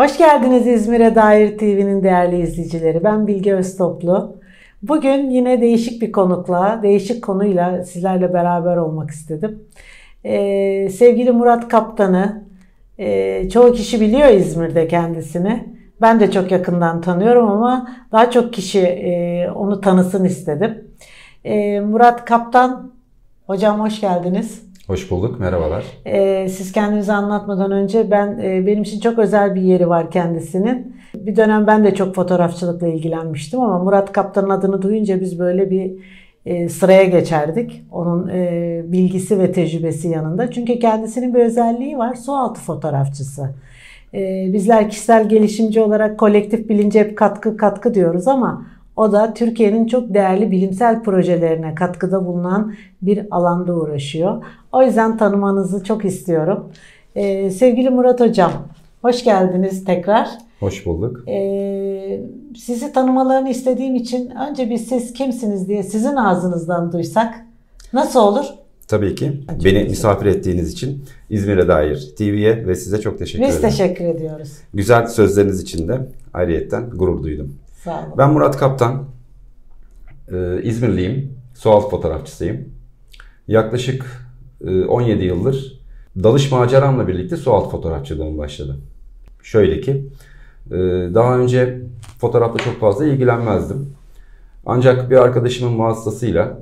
Hoş geldiniz İzmir'e dair TV'nin değerli izleyicileri. Ben Bilge Öztoplu. Bugün yine değişik bir konukla, değişik konuyla sizlerle beraber olmak istedim. Ee, sevgili Murat Kaptan'ı, e, çoğu kişi biliyor İzmir'de kendisini. Ben de çok yakından tanıyorum ama daha çok kişi e, onu tanısın istedim. E, Murat Kaptan, hocam hoş geldiniz. Hoş bulduk, merhabalar. Ee, siz kendinizi anlatmadan önce ben e, benim için çok özel bir yeri var kendisinin. Bir dönem ben de çok fotoğrafçılıkla ilgilenmiştim ama Murat Kaptan'ın adını duyunca biz böyle bir e, sıraya geçerdik. Onun e, bilgisi ve tecrübesi yanında. Çünkü kendisinin bir özelliği var, sualtı fotoğrafçısı. E, bizler kişisel gelişimci olarak kolektif bilince hep katkı katkı diyoruz ama o da Türkiye'nin çok değerli bilimsel projelerine katkıda bulunan bir alanda uğraşıyor. O yüzden tanımanızı çok istiyorum. Ee, sevgili Murat Hocam, hoş geldiniz tekrar. Hoş bulduk. Ee, sizi tanımalarını istediğim için önce biz siz kimsiniz diye sizin ağzınızdan duysak nasıl olur? Tabii ki. Çok Beni misafir ettiğiniz için İzmir'e dair TV'ye ve size çok teşekkür biz ederim. Biz teşekkür ediyoruz. Güzel sözleriniz için de ayrıyetten gurur duydum. Sağ olun. Ben Murat Kaptan. Ee, İzmirliyim. Sualtı fotoğrafçısıyım. Yaklaşık 17 yıldır dalış maceramla birlikte sualtı fotoğrafçılığım başladı. Şöyle ki daha önce fotoğrafla çok fazla ilgilenmezdim. Ancak bir arkadaşımın vasıtasıyla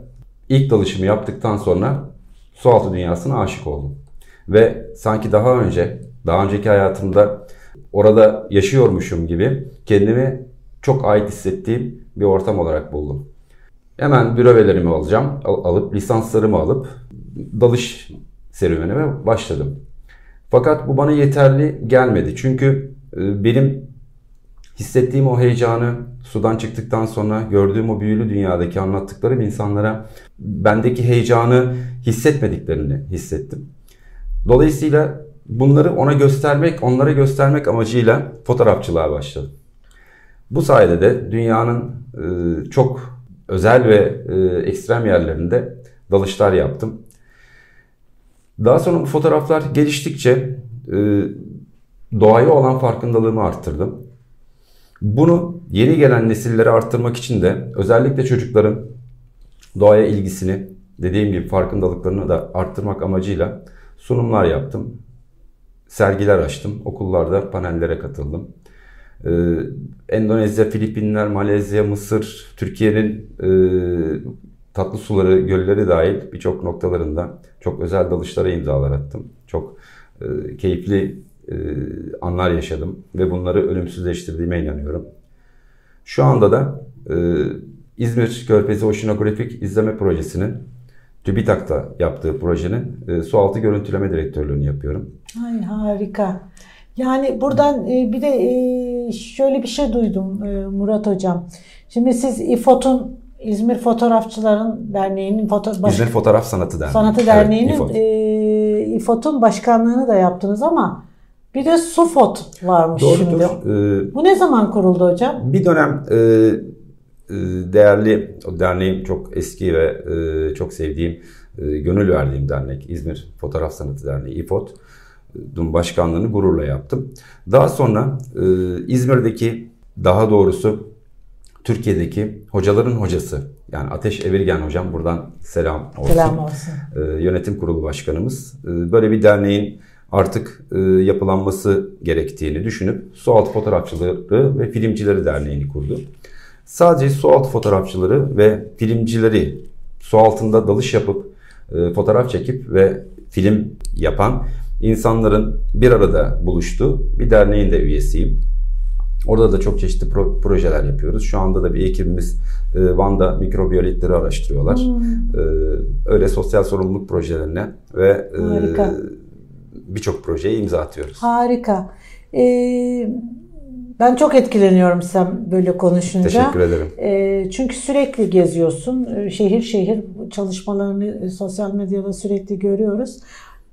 ilk dalışımı yaptıktan sonra sualtı dünyasına aşık oldum. Ve sanki daha önce, daha önceki hayatımda orada yaşıyormuşum gibi kendimi çok ait hissettiğim bir ortam olarak buldum. Hemen bürovelerimi alacağım, al- alıp lisanslarımı alıp dalış serüvenime başladım. Fakat bu bana yeterli gelmedi. Çünkü e, benim hissettiğim o heyecanı sudan çıktıktan sonra gördüğüm o büyülü dünyadaki anlattıklarım insanlara bendeki heyecanı hissetmediklerini hissettim. Dolayısıyla bunları ona göstermek, onlara göstermek amacıyla fotoğrafçılığa başladım. Bu sayede de dünyanın e, çok özel ve e, ekstrem yerlerinde dalışlar yaptım. Daha sonra bu fotoğraflar geliştikçe e, doğaya olan farkındalığımı arttırdım. Bunu yeni gelen nesillere arttırmak için de özellikle çocukların doğaya ilgisini dediğim gibi farkındalıklarını da arttırmak amacıyla sunumlar yaptım. Sergiler açtım. Okullarda panellere katıldım. Ee, Endonezya, Filipinler, Malezya, Mısır, Türkiye'nin e, tatlı suları, gölleri dahil birçok noktalarında çok özel dalışlara imzalar attım. Çok e, keyifli e, anlar yaşadım ve bunları ölümsüzleştirdiğime inanıyorum. Şu anda da e, İzmir Körfezi Oşinografik İzleme Projesi'nin TÜBİTAK'ta yaptığı projenin e, sualtı görüntüleme direktörlüğünü yapıyorum. Ay harika. Yani buradan e, bir de e, şöyle bir şey duydum e, Murat Hocam. Şimdi siz İFOT'un İzmir Fotoğrafçıların Derneği'nin foto baş... İzmir Fotoğraf Sanatı Derneği. Sanatı Derneği'nin evet, İFOT. İFOT'un başkanlığını da yaptınız ama bir de SUFOT varmış Doğrudur. şimdi. Ee, Bu ne zaman kuruldu hocam? Bir dönem e, değerli, o derneğim çok eski ve e, çok sevdiğim, e, gönül verdiğim dernek İzmir Fotoğraf Sanatı Derneği İFOT. Dün başkanlığını gururla yaptım. Daha sonra e, İzmir'deki daha doğrusu Türkiye'deki hocaların hocası yani Ateş Evirgen hocam buradan selam olsun. Selam olsun. E, yönetim kurulu başkanımız e, böyle bir derneğin artık e, yapılanması gerektiğini düşünüp Sualtı Fotoğrafçıları ve Filmcileri Derneği'ni kurdu. Sadece sualtı fotoğrafçıları ve filmcileri su altında dalış yapıp e, fotoğraf çekip ve film yapan insanların bir arada buluştuğu bir derneğin de üyesiyim. Orada da çok çeşitli pro- projeler yapıyoruz. Şu anda da bir ekibimiz e, Van'da mikrobiyolitleri araştırıyorlar. Hmm. E, öyle sosyal sorumluluk projelerine ve e, birçok projeye imza atıyoruz. Harika. Ee, ben çok etkileniyorum sen böyle konuşunca. Teşekkür ederim. E, çünkü sürekli geziyorsun. Şehir şehir çalışmalarını sosyal medyada sürekli görüyoruz.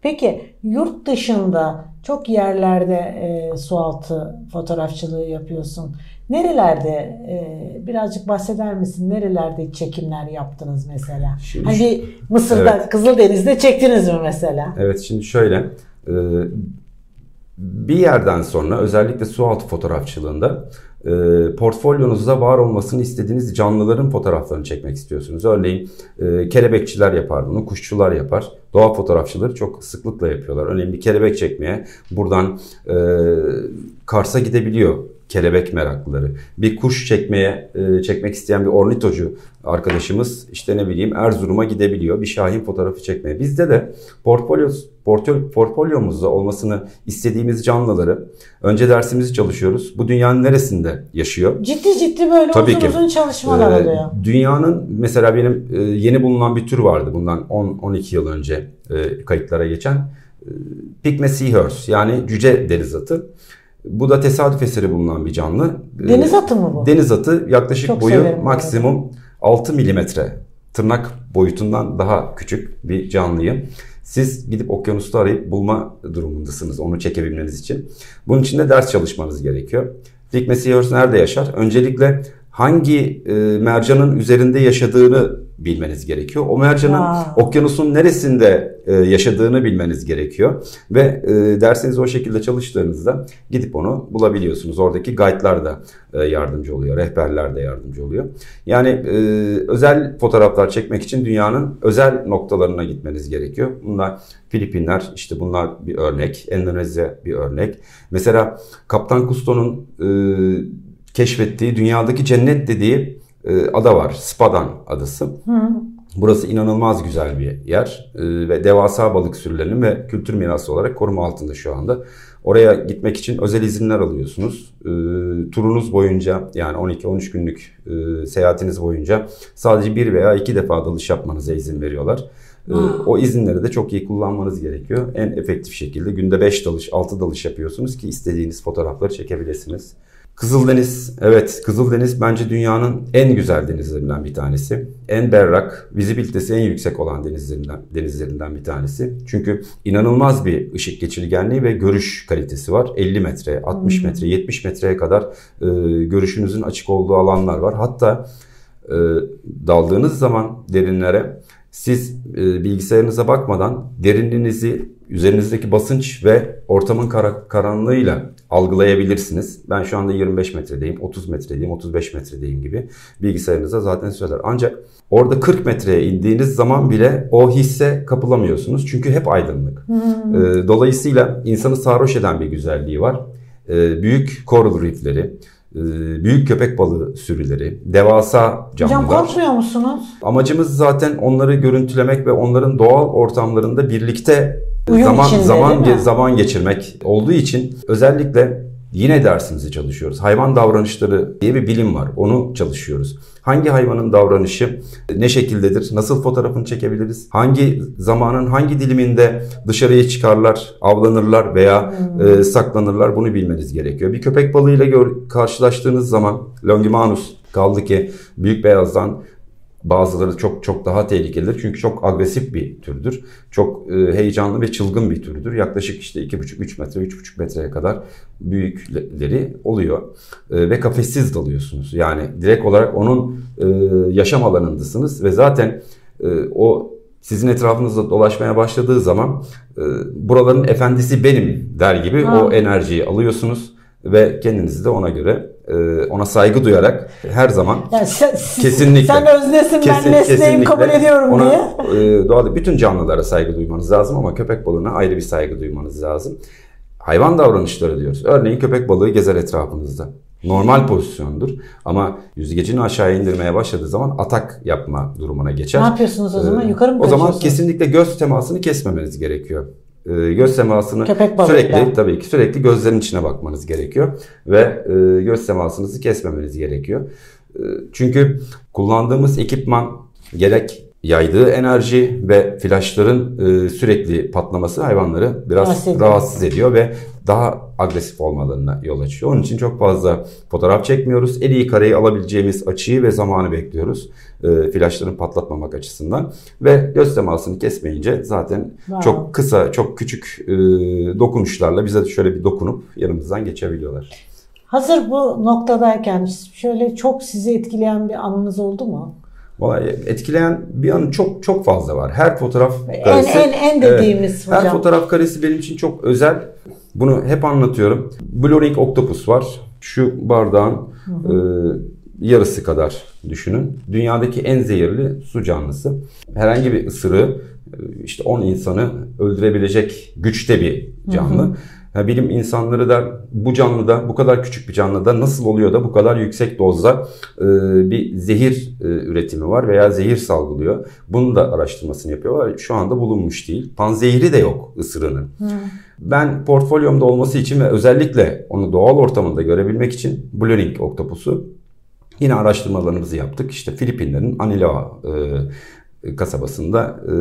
Peki yurt dışında çok yerlerde e, sualtı fotoğrafçılığı yapıyorsun. Nerelerde e, birazcık bahseder misin? Nerelerde çekimler yaptınız mesela? Şimdi, hani Mısır'da, evet. Kızıldeniz'de çektiniz mi mesela? Evet şimdi şöyle. E, bir yerden sonra özellikle su altı fotoğrafçılığında e, portfolyonuzda var olmasını istediğiniz canlıların fotoğraflarını çekmek istiyorsunuz. Örneğin e, kelebekçiler yapar bunu, kuşçular yapar. Doğa fotoğrafçıları çok sıklıkla yapıyorlar. Örneğin bir kelebek çekmeye buradan e, Kars'a gidebiliyor kelebek meraklıları. Bir kuş çekmeye e, çekmek isteyen bir ornitocu arkadaşımız işte ne bileyim Erzurum'a gidebiliyor. Bir şahin fotoğrafı çekmeye. Bizde de portfolyo, portfolyo, portfolyomuzda olmasını istediğimiz canlıları önce dersimizi çalışıyoruz. Bu dünyanın neresinde yaşıyor? Ciddi ciddi böyle Tabii uzun ki. uzun çalışmalar ee, oluyor. Dünyanın mesela benim e, yeni bulunan bir tür vardı bundan 10-12 yıl önce e, kayıtlara geçen. Pygmy Seahorse yani cüce deniz atı. Bu da tesadüf eseri bulunan bir canlı. Deniz atı mı bu? Deniz atı yaklaşık Çok boyu maksimum 6 milimetre. Tırnak boyutundan daha küçük bir canlıyı. Siz gidip okyanusta arayıp bulma durumundasınız onu çekebilmeniz için. Bunun için de ders çalışmanız gerekiyor. Dick Messiers nerede yaşar? Öncelikle hangi e, mercanın üzerinde yaşadığını bilmeniz gerekiyor. O mercanın wow. okyanusun neresinde e, yaşadığını bilmeniz gerekiyor. Ve e, derseniz o şekilde çalıştığınızda gidip onu bulabiliyorsunuz. Oradaki guide'lar da e, yardımcı oluyor, rehberler de yardımcı oluyor. Yani e, özel fotoğraflar çekmek için dünyanın özel noktalarına gitmeniz gerekiyor. Bunlar Filipinler, işte bunlar bir örnek. Endonezya bir örnek. Mesela Kaptan Cousteau'nun e, keşfettiği dünyadaki cennet dediği e, ada var. Spadan adası. Hı. Burası inanılmaz güzel bir yer e, ve devasa balık sürülerinin ve kültür mirası olarak koruma altında şu anda. Oraya gitmek için özel izinler alıyorsunuz. E, turunuz boyunca yani 12-13 günlük e, seyahatiniz boyunca sadece bir veya iki defa dalış yapmanıza izin veriyorlar. E, o izinleri de çok iyi kullanmanız gerekiyor. En efektif şekilde günde 5 dalış, 6 dalış yapıyorsunuz ki istediğiniz fotoğrafları çekebilirsiniz. Kızıldeniz, evet Kızıldeniz bence dünyanın en güzel denizlerinden bir tanesi. En berrak, vizibilitesi en yüksek olan denizlerinden, denizlerinden bir tanesi. Çünkü inanılmaz bir ışık geçirgenliği ve görüş kalitesi var. 50 metre, 60 hmm. metre, 70 metreye kadar e, görüşünüzün açık olduğu alanlar var. Hatta e, daldığınız zaman derinlere siz e, bilgisayarınıza bakmadan derinliğinizi üzerinizdeki basınç ve ortamın kar- karanlığıyla algılayabilirsiniz. Ben şu anda 25 metredeyim, 30 metredeyim, 35 metredeyim gibi bilgisayarınıza zaten söyler. Ancak orada 40 metreye indiğiniz zaman bile o hisse kapılamıyorsunuz. Çünkü hep aydınlık. Hmm. Ee, dolayısıyla insanı sarhoş eden bir güzelliği var. Ee, büyük coral reefleri, e, büyük köpek balığı sürüleri, devasa canlılar. Hocam korkmuyor musunuz? Amacımız zaten onları görüntülemek ve onların doğal ortamlarında birlikte Uyum zaman içinde, zaman zaman geçirmek olduğu için özellikle yine dersimizi çalışıyoruz. Hayvan davranışları diye bir bilim var. Onu çalışıyoruz. Hangi hayvanın davranışı ne şekildedir? Nasıl fotoğrafını çekebiliriz? Hangi zamanın hangi diliminde dışarıya çıkarlar, avlanırlar veya hmm. e, saklanırlar? Bunu bilmeniz gerekiyor. Bir köpek balığıyla gör, karşılaştığınız zaman Longimanus kaldı ki büyük beyazdan Bazıları çok çok daha tehlikelidir çünkü çok agresif bir türdür. Çok e, heyecanlı ve çılgın bir türdür. Yaklaşık işte 2,5-3 metre, 3,5 metreye kadar büyükleri oluyor. E, ve kafessiz dalıyorsunuz. Yani direkt olarak onun e, yaşam alanındasınız ve zaten e, o sizin etrafınızda dolaşmaya başladığı zaman e, buraların efendisi benim der gibi ha. o enerjiyi alıyorsunuz ve kendinizi de ona göre ona saygı duyarak her zaman yani sen, kesinlikle sen öznesin kesin, ben nesneyim kabul ediyorum ona, diye. E, doğada bütün canlılara saygı duymanız lazım ama köpek balığına ayrı bir saygı duymanız lazım. Hayvan davranışları diyoruz. Örneğin köpek balığı gezer etrafınızda. Normal pozisyondur ama yüzgecini aşağı indirmeye başladığı zaman atak yapma durumuna geçer. Ne yapıyorsunuz o zaman? Ee, Yukarı mı O zaman kesinlikle göz temasını kesmemeniz gerekiyor. E, göz temasını sürekli tabii ki sürekli gözlerin içine bakmanız gerekiyor ve e, göz temasınızı kesmemeniz gerekiyor. E, çünkü kullandığımız ekipman gerek yaydığı enerji ve flaşların e, sürekli patlaması hayvanları biraz rahatsız, rahatsız ediyor ve daha agresif olmalarına yol açıyor. Onun için çok fazla fotoğraf çekmiyoruz. En iyi kareyi alabileceğimiz açıyı ve zamanı bekliyoruz. E, flaşların patlatmamak açısından. Ve göz temasını kesmeyince zaten wow. çok kısa, çok küçük e, dokunuşlarla bize şöyle bir dokunup yanımızdan geçebiliyorlar. Hazır bu noktadayken şöyle çok sizi etkileyen bir anınız oldu mu? Vallahi etkileyen bir an çok çok fazla var. Her fotoğraf karesi. En en en dediğimiz evet, hocam. Her fotoğraf karesi benim için çok özel. Bunu hep anlatıyorum. Blue Ring Octopus var. Şu bardağın e, yarısı kadar düşünün. Dünyadaki en zehirli su canlısı. Herhangi bir ısırığı e, işte 10 insanı öldürebilecek güçte bir canlı. Hı hı. Ya bilim insanları da bu canlıda, bu kadar küçük bir canlıda nasıl oluyor da bu kadar yüksek dozda e, bir zehir e, üretimi var veya zehir salgılıyor. Bunun da araştırmasını yapıyorlar. Şu anda bulunmuş değil. Panzehiri de yok ısırığının. Hmm. Ben portfolyomda olması için ve özellikle onu doğal ortamında görebilmek için Blue Ring oktopusu Yine araştırmalarımızı yaptık. İşte Filipinlerin Anilao e, kasabasında e,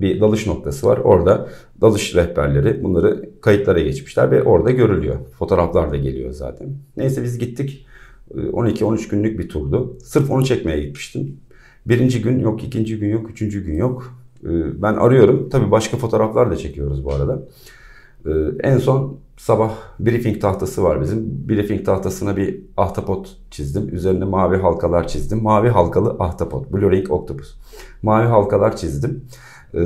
bir dalış noktası var. Orada dalış rehberleri bunları kayıtlara geçmişler ve orada görülüyor. Fotoğraflar da geliyor zaten. Neyse biz gittik. 12-13 e, günlük bir turdu. Sırf onu çekmeye gitmiştim. Birinci gün yok, ikinci gün yok, üçüncü gün yok. E, ben arıyorum. Tabii başka fotoğraflar da çekiyoruz bu arada. En son sabah briefing tahtası var bizim. Briefing tahtasına bir ahtapot çizdim. Üzerine mavi halkalar çizdim. Mavi halkalı ahtapot. Blue Ring Octopus. Mavi halkalar çizdim. Ee,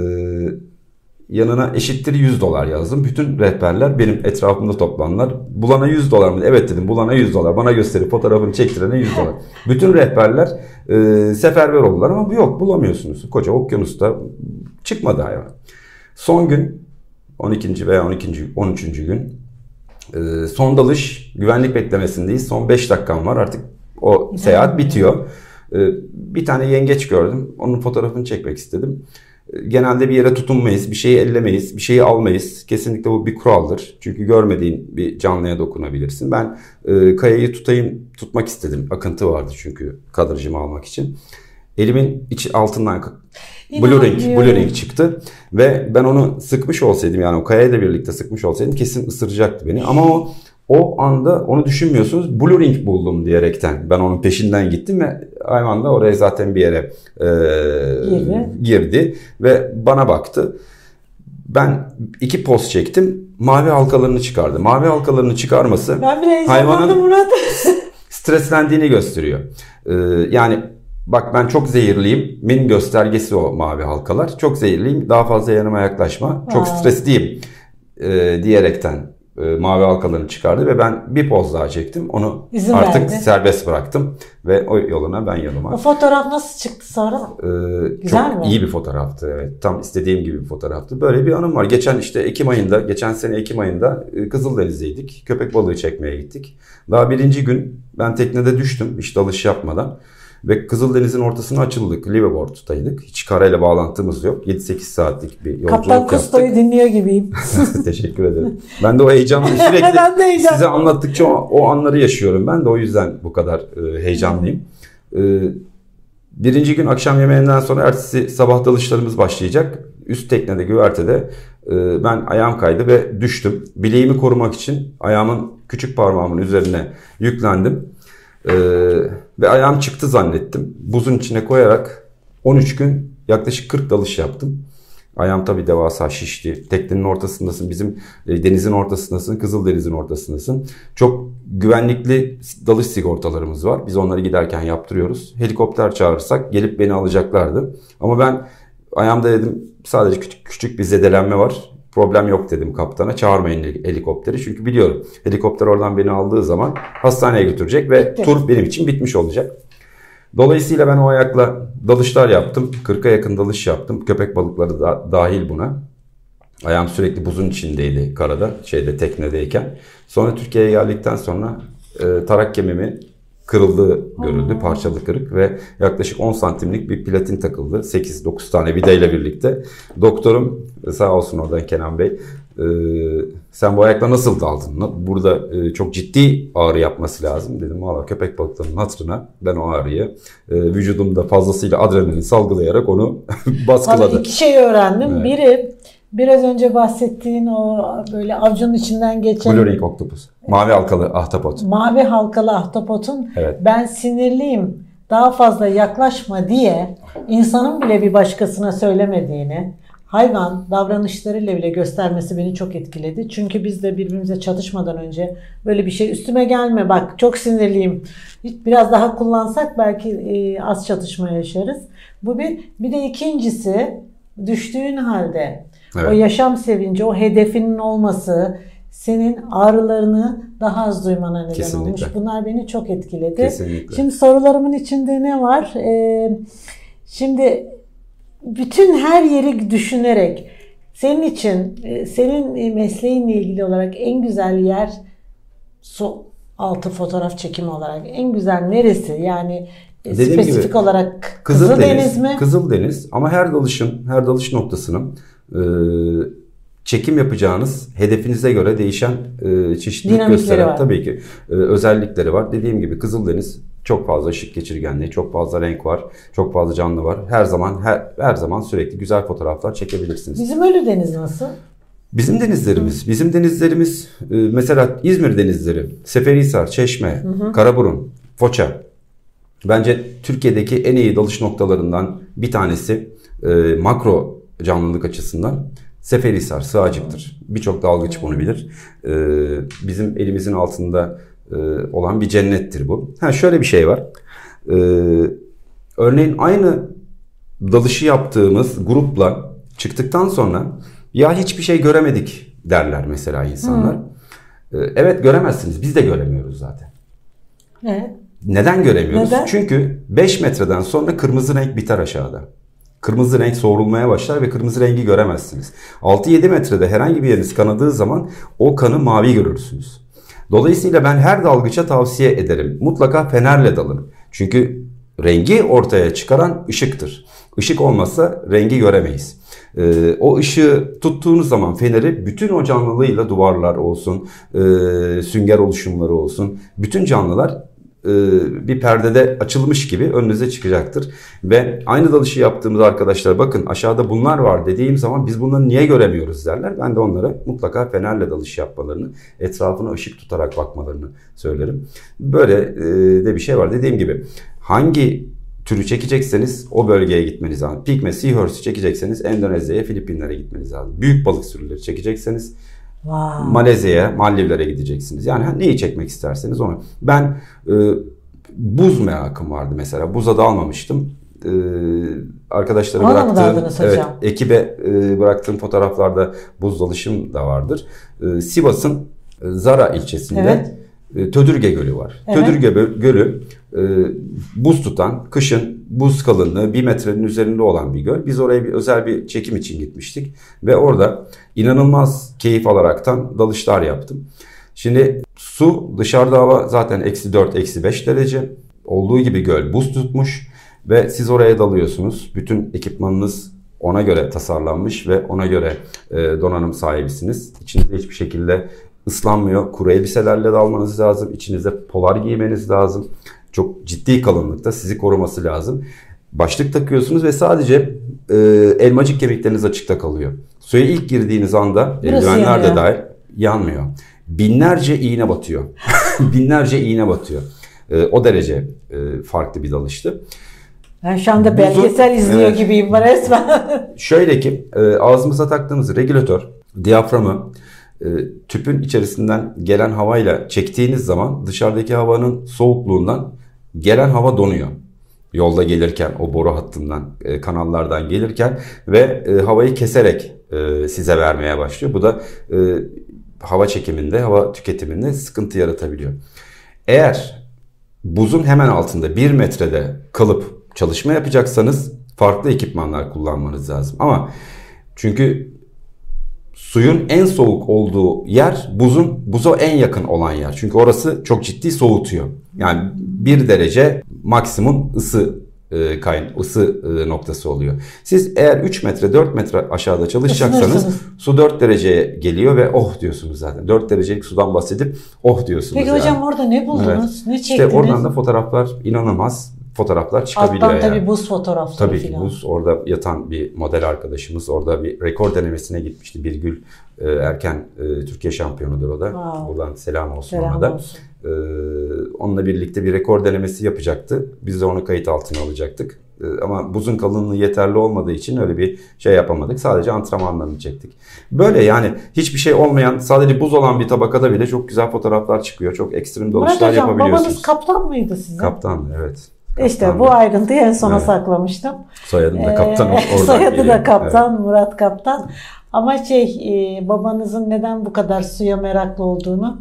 yanına eşittir 100 dolar yazdım. Bütün rehberler benim etrafımda toplanlar. Bulana 100 dolar mı? Evet dedim bulana 100 dolar. Bana gösterip fotoğrafını çektirene 100 dolar. Bütün rehberler e, seferber oldular ama bu yok bulamıyorsunuz. Koca okyanusta çıkmadı hayvan. Son gün 12. veya 12. 13. gün e, son dalış güvenlik beklemesindeyiz. Son 5 dakikam var artık o seyahat bitiyor. E, bir tane yengeç gördüm. Onun fotoğrafını çekmek istedim. E, genelde bir yere tutunmayız, bir şeyi ellemeyiz, bir şeyi almayız. Kesinlikle bu bir kuraldır. Çünkü görmediğin bir canlıya dokunabilirsin. Ben e, kayayı tutayım, tutmak istedim. Akıntı vardı çünkü kadrajımı almak için. Elimin içi altından Blue Ring çıktı ve ben onu sıkmış olsaydım yani o kayayla birlikte sıkmış olsaydım kesin ısıracaktı beni. Ama o o anda onu düşünmüyorsunuz. Blue Ring buldum diyerekten ben onun peşinden gittim ve hayvan da oraya zaten bir yere e, girdi. girdi ve bana baktı. Ben iki poz çektim. Mavi halkalarını çıkardı. Mavi halkalarını çıkarması hayvanın Murat. streslendiğini gösteriyor. Ee, yani Bak ben çok zehirliyim. Min göstergesi o mavi halkalar. Çok zehirliyim. Daha fazla yanıma yaklaşma. Çok wow. stresliyim e, diyerekten e, mavi halkalarını çıkardı ve ben bir poz daha çektim. Onu İzin artık verdi. serbest bıraktım ve o yoluna ben yoluma. O fotoğraf nasıl çıktı sonra? Ee, Güzel çok mi? iyi bir fotoğraftı. Evet, tam istediğim gibi bir fotoğraftı. Böyle bir anım var. Geçen işte Ekim ayında, geçen sene Ekim ayında e, Kızıldeniz'deydik. Köpek balığı çekmeye gittik. Daha birinci gün ben teknede düştüm hiç dalış yapmadan. Ve Kızıldeniz'in ortasına açıldık. Liveaboard'daydık. Hiç karayla bağlantımız yok. 7-8 saatlik bir yolculuk Kaptan yaptık. Kaptan Kusto'yu dinliyor gibiyim. Teşekkür ederim. Ben de o heyecanla sürekli heyecanlı. size anlattıkça o, o anları yaşıyorum. Ben de o yüzden bu kadar e, heyecanlıyım. E, birinci gün akşam yemeğinden sonra ertesi sabah dalışlarımız başlayacak. Üst teknede güvertede e, ben ayağım kaydı ve düştüm. Bileğimi korumak için ayağımın küçük parmağımın üzerine yüklendim ee, ve ayağım çıktı zannettim. Buzun içine koyarak 13 gün yaklaşık 40 dalış yaptım. Ayağım tabii devasa şişti. Teknenin ortasındasın, bizim e, denizin ortasındasın, Kızıldeniz'in ortasındasın. Çok güvenlikli dalış sigortalarımız var. Biz onları giderken yaptırıyoruz. Helikopter çağırırsak gelip beni alacaklardı. Ama ben ayağımda dedim sadece küçük, küçük bir zedelenme var. Problem yok dedim kaptana. Çağırmayın helikopteri. Çünkü biliyorum helikopter oradan beni aldığı zaman hastaneye götürecek ve Bitti. tur benim için bitmiş olacak. Dolayısıyla ben o ayakla dalışlar yaptım. 40'a yakın dalış yaptım. Köpek balıkları da dahil buna. Ayağım sürekli buzun içindeydi karada, şeyde teknedeyken. Sonra Türkiye'ye geldikten sonra e, tarak kemiğimi kırıldığı görüldü. Parçalı kırık ve yaklaşık 10 santimlik bir platin takıldı. 8-9 tane vidayla birlikte. Doktorum sağ olsun oradan Kenan Bey e, sen bu ayakla nasıl daldın? Burada e, çok ciddi ağrı yapması lazım. Dedim valla köpek balıklarının hatırına ben o ağrıyı e, vücudumda fazlasıyla adrenalin salgılayarak onu baskıladı. Abi iki şey öğrendim. Evet. Biri Biraz önce bahsettiğin o böyle avcunun içinden geçen... Blue Ring Octopus. Mavi halkalı ahtapot. Mavi halkalı ahtapotun evet. ben sinirliyim daha fazla yaklaşma diye insanın bile bir başkasına söylemediğini hayvan davranışlarıyla bile göstermesi beni çok etkiledi. Çünkü biz de birbirimize çatışmadan önce böyle bir şey üstüme gelme bak çok sinirliyim. Biraz daha kullansak belki e, az çatışma yaşarız. Bu bir. Bir de ikincisi düştüğün halde evet. o yaşam sevinci, o hedefinin olması, senin ağrılarını daha az duymana neden Kesinlikle. olmuş. Bunlar beni çok etkiledi. Kesinlikle. Şimdi sorularımın içinde ne var? Ee, şimdi bütün her yeri düşünerek senin için, e, senin mesleğinle ilgili olarak en güzel yer su altı fotoğraf çekimi olarak en güzel neresi? Yani e, Dediğim spesifik gibi, olarak Kızıl Deniz mi? Kızıl Deniz ama her dalışın, her dalış noktasının e, çekim yapacağınız hedefinize göre değişen e, çeşitlilik gösteren var. tabii ki e, özellikleri var. Dediğim gibi Kızıldeniz çok fazla ışık geçirgenliği, çok fazla renk var, çok fazla canlı var. Her zaman her, her zaman sürekli güzel fotoğraflar çekebilirsiniz. Bizim Ölüdeniz nasıl? Bizim denizlerimiz, bizim denizlerimiz e, mesela İzmir denizleri, Seferihisar, Çeşme, hı hı. Karaburun, Foça. Bence Türkiye'deki en iyi dalış noktalarından bir tanesi e, makro canlılık açısından. Seferihisar, Sığacık'tır. Birçok dalgıç bunu bilir. Ee, bizim elimizin altında e, olan bir cennettir bu. Ha şöyle bir şey var. Ee, örneğin aynı dalışı yaptığımız grupla çıktıktan sonra ya hiçbir şey göremedik derler mesela insanlar. Ee, evet göremezsiniz. Biz de göremiyoruz zaten. Ne? Neden göremiyoruz? Neden? Çünkü 5 metreden sonra kırmızı renk biter aşağıda kırmızı renk soğurulmaya başlar ve kırmızı rengi göremezsiniz. 6-7 metrede herhangi bir yeriniz kanadığı zaman o kanı mavi görürsünüz. Dolayısıyla ben her dalgıça tavsiye ederim. Mutlaka fenerle dalın. Çünkü rengi ortaya çıkaran ışıktır. Işık olmazsa rengi göremeyiz. Ee, o ışığı tuttuğunuz zaman feneri bütün o canlılığıyla duvarlar olsun, e, sünger oluşumları olsun, bütün canlılar bir perdede açılmış gibi önünüze çıkacaktır. Ve aynı dalışı yaptığımız arkadaşlar bakın aşağıda bunlar var dediğim zaman biz bunları niye göremiyoruz derler. Ben de onlara mutlaka fenerle dalış yapmalarını, etrafına ışık tutarak bakmalarını söylerim. Böyle e, de bir şey var. Dediğim gibi hangi türü çekecekseniz o bölgeye gitmeniz lazım. Pigme Seahorse çekecekseniz Endonezya'ya, Filipinlere gitmeniz lazım. Büyük balık sürüleri çekecekseniz Wow. Malezya'ya, Maldivlere gideceksiniz. Yani neyi çekmek isterseniz onu. Ben e, buz merakım vardı mesela. Buza dalmamıştım. E, arkadaşlara Ona bıraktığım, evet, ekibe e, bıraktığım fotoğraflarda buz dalışım da vardır. E, Sivas'ın e, Zara ilçesinde evet. E, Tödürge Gölü var. Evet. Tödürge Gölü buz tutan, kışın buz kalınlığı bir metrenin üzerinde olan bir göl. Biz oraya bir özel bir çekim için gitmiştik ve orada inanılmaz keyif alaraktan dalışlar yaptım. Şimdi su dışarıda hava zaten eksi 4, eksi 5 derece. Olduğu gibi göl buz tutmuş ve siz oraya dalıyorsunuz. Bütün ekipmanınız ona göre tasarlanmış ve ona göre e, donanım sahibisiniz. İçinizde hiçbir şekilde ıslanmıyor. Kuru elbiselerle dalmanız lazım. İçinizde polar giymeniz lazım. Çok ciddi kalınlıkta sizi koruması lazım. Başlık takıyorsunuz ve sadece e, elmacık kemikleriniz açıkta kalıyor. Suya ilk girdiğiniz anda eldivenler de dahil yanmıyor. Binlerce iğne batıyor. Binlerce iğne batıyor. E, o derece e, farklı bir dalıştı. Ben şu anda belgesel izliyor evet, gibiyim resmen. şöyle ki e, ağzımıza taktığımız regülatör, diyaframı, e, tüpün içerisinden gelen havayla çektiğiniz zaman dışarıdaki havanın soğukluğundan gelen hava donuyor. Yolda gelirken o boru hattından, e, kanallardan gelirken ve e, havayı keserek e, size vermeye başlıyor. Bu da e, hava çekiminde, hava tüketiminde sıkıntı yaratabiliyor. Eğer buzun hemen altında bir metrede kalıp çalışma yapacaksanız farklı ekipmanlar kullanmanız lazım. Ama çünkü suyun en soğuk olduğu yer buzun buza en yakın olan yer. Çünkü orası çok ciddi soğutuyor. Yani bir derece maksimum ısı e, kayn ısı e, noktası oluyor. Siz eğer 3 metre 4 metre aşağıda çalışacaksanız su 4 dereceye geliyor ve oh diyorsunuz zaten. 4 derecelik sudan bahsedip oh diyorsunuz. Peki yani. hocam orada ne buldunuz? Evet. Ne çektiniz? İşte oradan da fotoğraflar inanılmaz fotoğraflar çıkabiliyor. Alttan tabii buz fotoğrafları Tabii ki buz. Orada yatan bir model arkadaşımız. Orada bir rekor denemesine gitmişti. Birgül e, Erken e, Türkiye şampiyonudur o da. Wow. Buradan selam olsun selam ona da. Olsun. E, onunla birlikte bir rekor denemesi yapacaktı. Biz de onu kayıt altına alacaktık. E, ama buzun kalınlığı yeterli olmadığı için öyle bir şey yapamadık. Sadece antrenmanlarını çektik. Böyle yani hiçbir şey olmayan sadece buz olan bir tabakada bile çok güzel fotoğraflar çıkıyor. Çok ekstrem hocam yapabiliyorsunuz. babanız kaptan mıydı sizin? Kaptan evet. İşte Kaptan. bu ayrıntıyı en sona Evet. saklamıştım. Soyadım da kaptan Ee, Soyadı geliyor. da kaptan, Murat Kaptan. Ama şey e, babanızın neden bu kadar suya meraklı olduğunu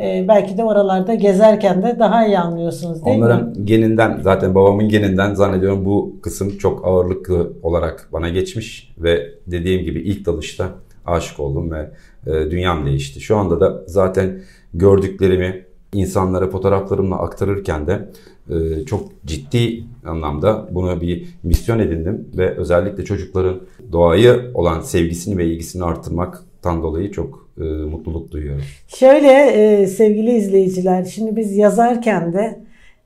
e, belki de oralarda gezerken de daha iyi anlıyorsunuz değil mi? Onların geninden zaten babamın geninden zannediyorum bu kısım çok ağırlıklı olarak bana geçmiş ve dediğim gibi ilk dalışta aşık oldum ve e, dünyam değişti. Şu anda da zaten gördüklerimi insanlara fotoğraflarımla aktarırken de e, çok ciddi anlamda bunu bir misyon edindim ve özellikle çocukların doğayı olan sevgisini ve ilgisini arttırmaktan dolayı çok e, mutluluk duyuyorum. Şöyle e, sevgili izleyiciler, şimdi biz yazarken de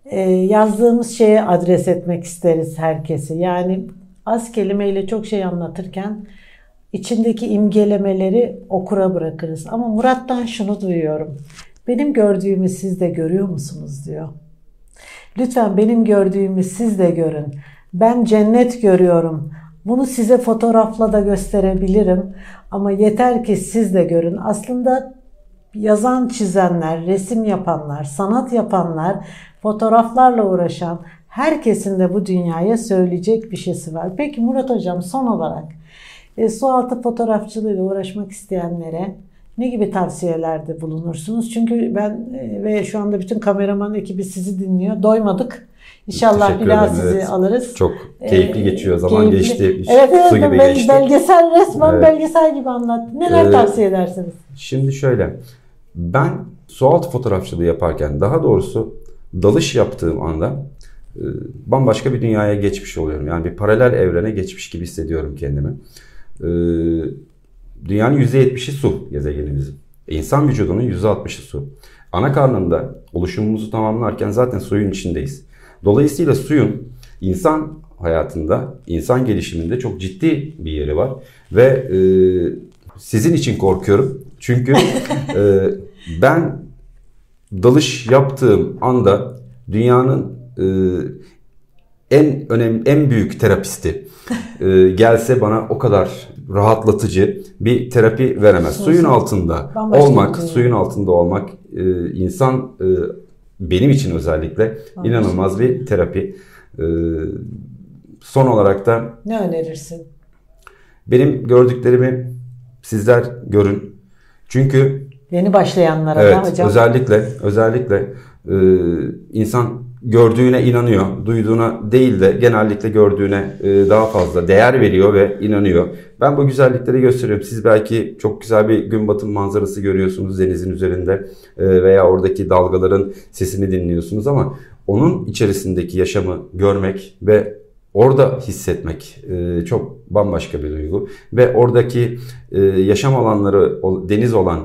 e, yazdığımız şeye adres etmek isteriz herkesi. Yani az kelimeyle çok şey anlatırken içindeki imgelemeleri okura bırakırız. Ama Murat'tan şunu duyuyorum. Benim gördüğümü siz de görüyor musunuz diyor. Lütfen benim gördüğümü siz de görün. Ben cennet görüyorum. Bunu size fotoğrafla da gösterebilirim. Ama yeter ki siz de görün. Aslında yazan, çizenler, resim yapanlar, sanat yapanlar, fotoğraflarla uğraşan herkesin de bu dünyaya söyleyecek bir şeysi var. Peki Murat Hocam son olarak e, sualtı fotoğrafçılığıyla uğraşmak isteyenlere ne gibi tavsiyelerde bulunursunuz? Çünkü ben e, ve şu anda bütün kameraman ekibi sizi dinliyor. Doymadık. İnşallah Teşekkür bir daha ederim, sizi evet. alırız. Çok keyifli Ee, geçiyor. Zaman keyifli. geçti. Evet evet su gibi bel- geçti. belgesel resmen Evet. belgesel gibi anlat. Neler Ee, tavsiye edersiniz? Şimdi şöyle. Ben sualtı fotoğrafçılığı yaparken daha doğrusu dalış yaptığım anda e, bambaşka bir dünyaya geçmiş oluyorum. Yani bir paralel evrene geçmiş gibi hissediyorum kendimi. E, Dünyanın %70'i su gezegenimizin. İnsan vücudunun %60'ı su. Ana karnında oluşumumuzu tamamlarken zaten suyun içindeyiz. Dolayısıyla suyun insan hayatında, insan gelişiminde çok ciddi bir yeri var. Ve e, sizin için korkuyorum. Çünkü e, ben dalış yaptığım anda dünyanın e, en önemli, en büyük terapisti e, gelse bana o kadar rahatlatıcı bir terapi veremez. Kesinlikle. Suyun altında Bambaşka olmak, bir suyun altında olmak e, insan e, benim için özellikle Bambaşka. inanılmaz bir terapi. E, son olarak da Ne önerirsin? benim gördüklerimi sizler görün. Çünkü Yeni başlayanlara da Evet, hocam. özellikle özellikle e, insan gördüğüne inanıyor, duyduğuna değil de genellikle gördüğüne e, daha fazla değer veriyor ve inanıyor. Ben bu güzellikleri gösteriyorum. Siz belki çok güzel bir gün batım manzarası görüyorsunuz denizin üzerinde e, veya oradaki dalgaların sesini dinliyorsunuz ama onun içerisindeki yaşamı görmek ve Orada hissetmek e, çok bambaşka bir duygu ve oradaki yaşam alanları deniz olan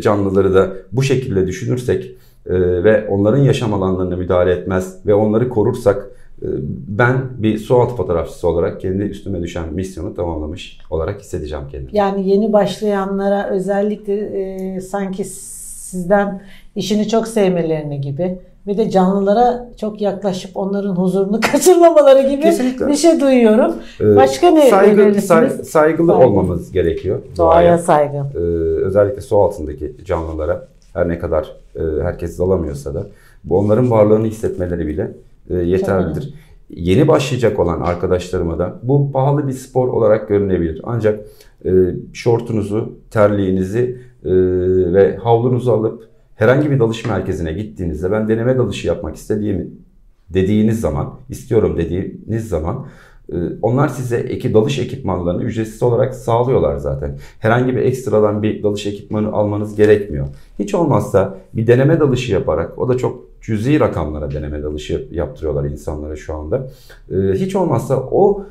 canlıları da bu şekilde düşünürsek e, ve onların yaşam alanlarına müdahale etmez ve onları korursak e, ben bir sualtı fotoğrafçısı olarak kendi üstüme düşen misyonu tamamlamış olarak hissedeceğim kendimi. Yani yeni başlayanlara özellikle e, sanki sizden işini çok sevmelerini gibi ve de canlılara çok yaklaşıp onların huzurunu kaçırmamaları gibi Kesinlikle. bir şey duyuyorum. E, Başka ne saygı, say- saygılı Saygı. olmamız gerekiyor Doğaya saygı. Ee, özellikle su altındaki canlılara her ne kadar e, herkes dalamıyorsa da bu onların varlığını hissetmeleri bile e, yeterlidir. Yeni başlayacak olan arkadaşlarıma da bu pahalı bir spor olarak görünebilir. Ancak e, şortunuzu, terliğinizi e, ve havlunuzu alıp herhangi bir dalış merkezine gittiğinizde ben deneme dalışı yapmak istediğimi dediğiniz zaman, istiyorum dediğiniz zaman onlar size eki dalış ekipmanlarını ücretsiz olarak sağlıyorlar zaten. Herhangi bir ekstradan bir dalış ekipmanı almanız gerekmiyor. Hiç olmazsa bir deneme dalışı yaparak, o da çok cüzi rakamlara deneme dalışı yaptırıyorlar insanlara şu anda. E, Hiç olmazsa o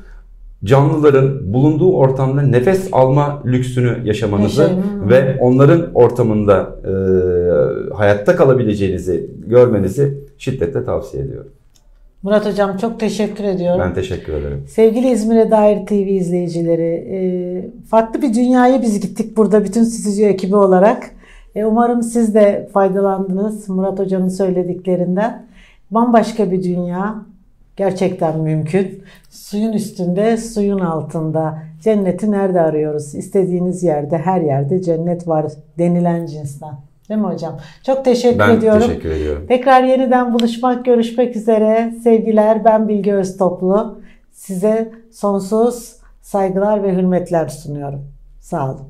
canlıların bulunduğu ortamda nefes alma lüksünü yaşamanızı Yaşayın. ve onların ortamında e, hayatta kalabileceğinizi görmenizi şiddetle tavsiye ediyorum. Murat Hocam çok teşekkür ediyorum. Ben teşekkür ederim. Sevgili İzmir'e dair TV izleyicileri, e, farklı bir dünyaya biz gittik burada bütün stüdyo ekibi olarak. E, umarım siz de faydalandınız Murat Hocam'ın söylediklerinden. Bambaşka bir dünya. gerçekten mümkün. Suyun üstünde, suyun altında. Cenneti nerede arıyoruz? İstediğiniz yerde, her yerde cennet var denilen cinsten. Değil mi hocam? Çok teşekkür Ben ediyorum. teşekkür ediyorum. Tekrar yeniden buluşmak, görüşmek üzere. Sevgiler, ben Bilge Öztoplu. Size sonsuz saygılar ve hürmetler sunuyorum. Sağ olun.